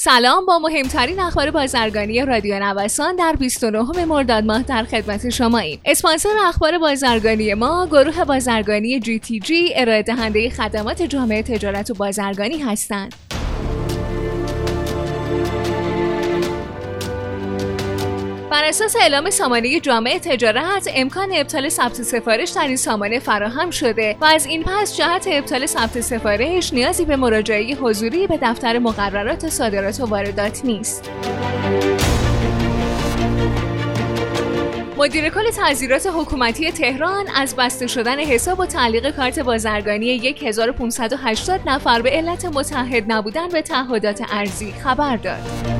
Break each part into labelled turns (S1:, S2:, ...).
S1: سلام با مهمترین اخبار بازرگانی رادیو نوسان در 29 مرداد ماه در خدمت شما ایم. اسپانسر اخبار بازرگانی ما گروه بازرگانی جی تی جی ارائه دهنده خدمات جامعه تجارت و بازرگانی هستند. بر اساس اعلام سامانه جامعه تجارت امکان ابطال ثبت سفارش در این سامانه فراهم شده و از این پس جهت ابطال ثبت سفارش نیازی به مراجعه حضوری به دفتر مقررات صادرات و واردات نیست. مدیر کل تعذیرات حکومتی تهران از بسته شدن حساب و تعلیق کارت بازرگانی 1580 نفر به علت متحد نبودن به تعهدات ارزی خبر داد.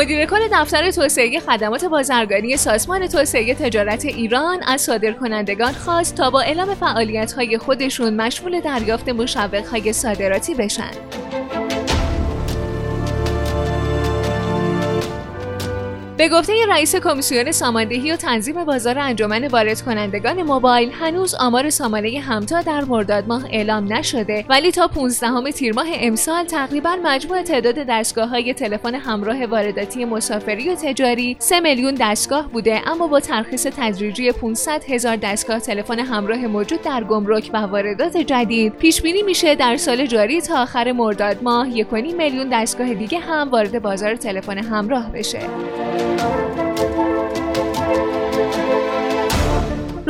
S1: مدیر کل دفتر توسعه خدمات بازرگانی سازمان توسعه تجارت ایران از صادرکنندگان خواست تا با اعلام فعالیت های خودشون مشمول دریافت مشوق های صادراتی بشن. به گفته رئیس کمیسیون ساماندهی و تنظیم بازار انجمن وارد کنندگان موبایل هنوز آمار سامانه همتا در مرداد ماه اعلام نشده. ولی تا 15 تیر ماه امسال تقریبا مجموع تعداد دستگاه های تلفن همراه وارداتی مسافری و تجاری 3 میلیون دستگاه بوده. اما با ترخیص تدریجی 500 هزار دستگاه تلفن همراه موجود در گمرک و واردات جدید پیش بینی میشه در سال جاری تا آخر مرداد ماه. 1.5 میلیون دستگاه دیگه هم وارد بازار تلفن همراه بشه.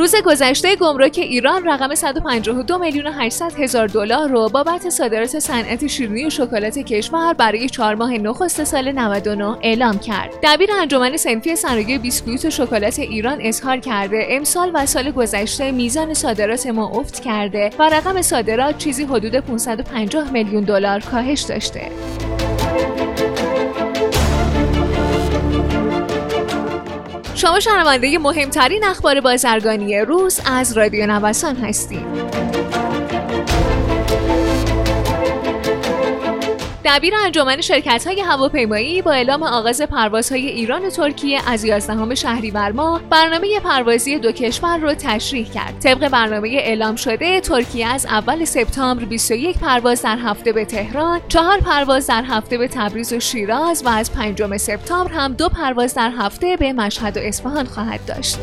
S1: روز گذشته گمرک ایران رقم 152 میلیون و 800 هزار دلار رو بابت صادرات صنعت شیرینی و شکلات کشور برای چهار ماه نخست سال 99 اعلام کرد. دبیر انجمن صنفی صنایع بیسکویت و شکلات ایران اظهار کرده امسال و سال گذشته میزان صادرات ما افت کرده و رقم صادرات چیزی حدود 550 میلیون دلار کاهش داشته. شما شنونده مهمترین اخبار بازرگانی روز از رادیو نوسان هستید. دبیر انجمن شرکت های هواپیمایی با اعلام آغاز پروازهای ایران و ترکیه از 11 شهریور ماه برنامه پروازی دو کشور را تشریح کرد. طبق برنامه اعلام شده ترکیه از اول سپتامبر 21 پرواز در هفته به تهران، چهار پرواز در هفته به تبریز و شیراز و از پنجم سپتامبر هم دو پرواز در هفته به مشهد و اصفهان خواهد داشت.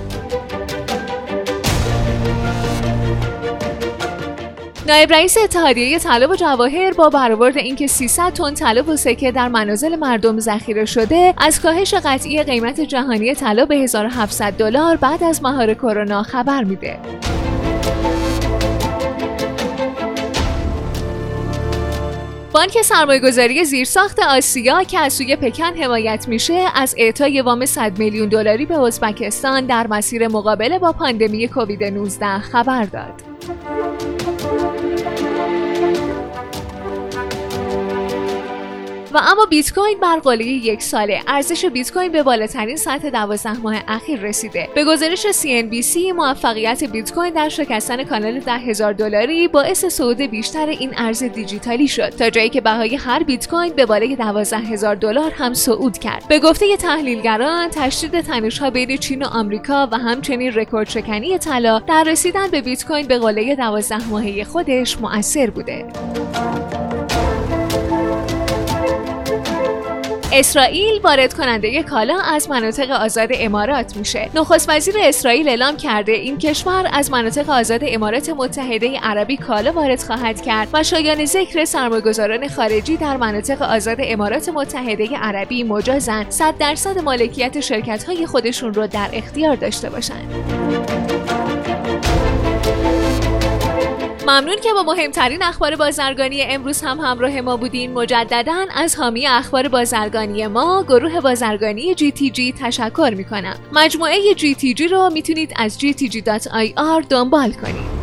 S1: نایب رئیس اتحادیه طلا و جواهر با برآورد اینکه 300 تن طلا و سکه در منازل مردم ذخیره شده از کاهش قطعی قیمت جهانی طلا به 1700 دلار بعد از مهار کرونا خبر میده. بانک سرمایه‌گذاری زیرساخت آسیا که از سوی پکن حمایت میشه از اعطای وام 100 میلیون دلاری به ازبکستان در مسیر مقابله با پاندمی کووید 19 خبر داد. و اما بیت کوین بر قله یک ساله. ارزش بیت کوین به بالاترین سطح 12 ماه اخیر رسیده. به گزارش CNBC موفقیت بیت کوین در شکستن کانال 10000 دلاری باعث صعود بیشتر این ارز دیجیتالی شد. تا جایی که بهای هر بیت کوین به بالای 12000 دلار هم صعود کرد. به گفته تحلیلگران تشدید تنش‌ها بین چین و آمریکا و همچنین رکورد شکنی طلا در رسیدن به بیت کوین به قله 12 ماهه خودش مؤثر بوده. اسرائیل وارد کننده کالا از مناطق آزاد امارات میشه. نخست وزیر اسرائیل اعلام کرده این کشور از مناطق آزاد امارات متحده عربی کالا وارد خواهد کرد و شایان ذکر سرمایه‌گذاران خارجی در مناطق آزاد امارات متحده عربی مجازن 100 درصد مالکیت شرکت های خودشون رو در اختیار داشته باشند. ممنون که با مهمترین اخبار بازرگانی امروز هم همراه ما بودین. مجددا از حامی اخبار بازرگانی ما گروه بازرگانی جی تشکر می‌کنم. مجموعه جی رو می‌تونید از gtg.ir دنبال کنید.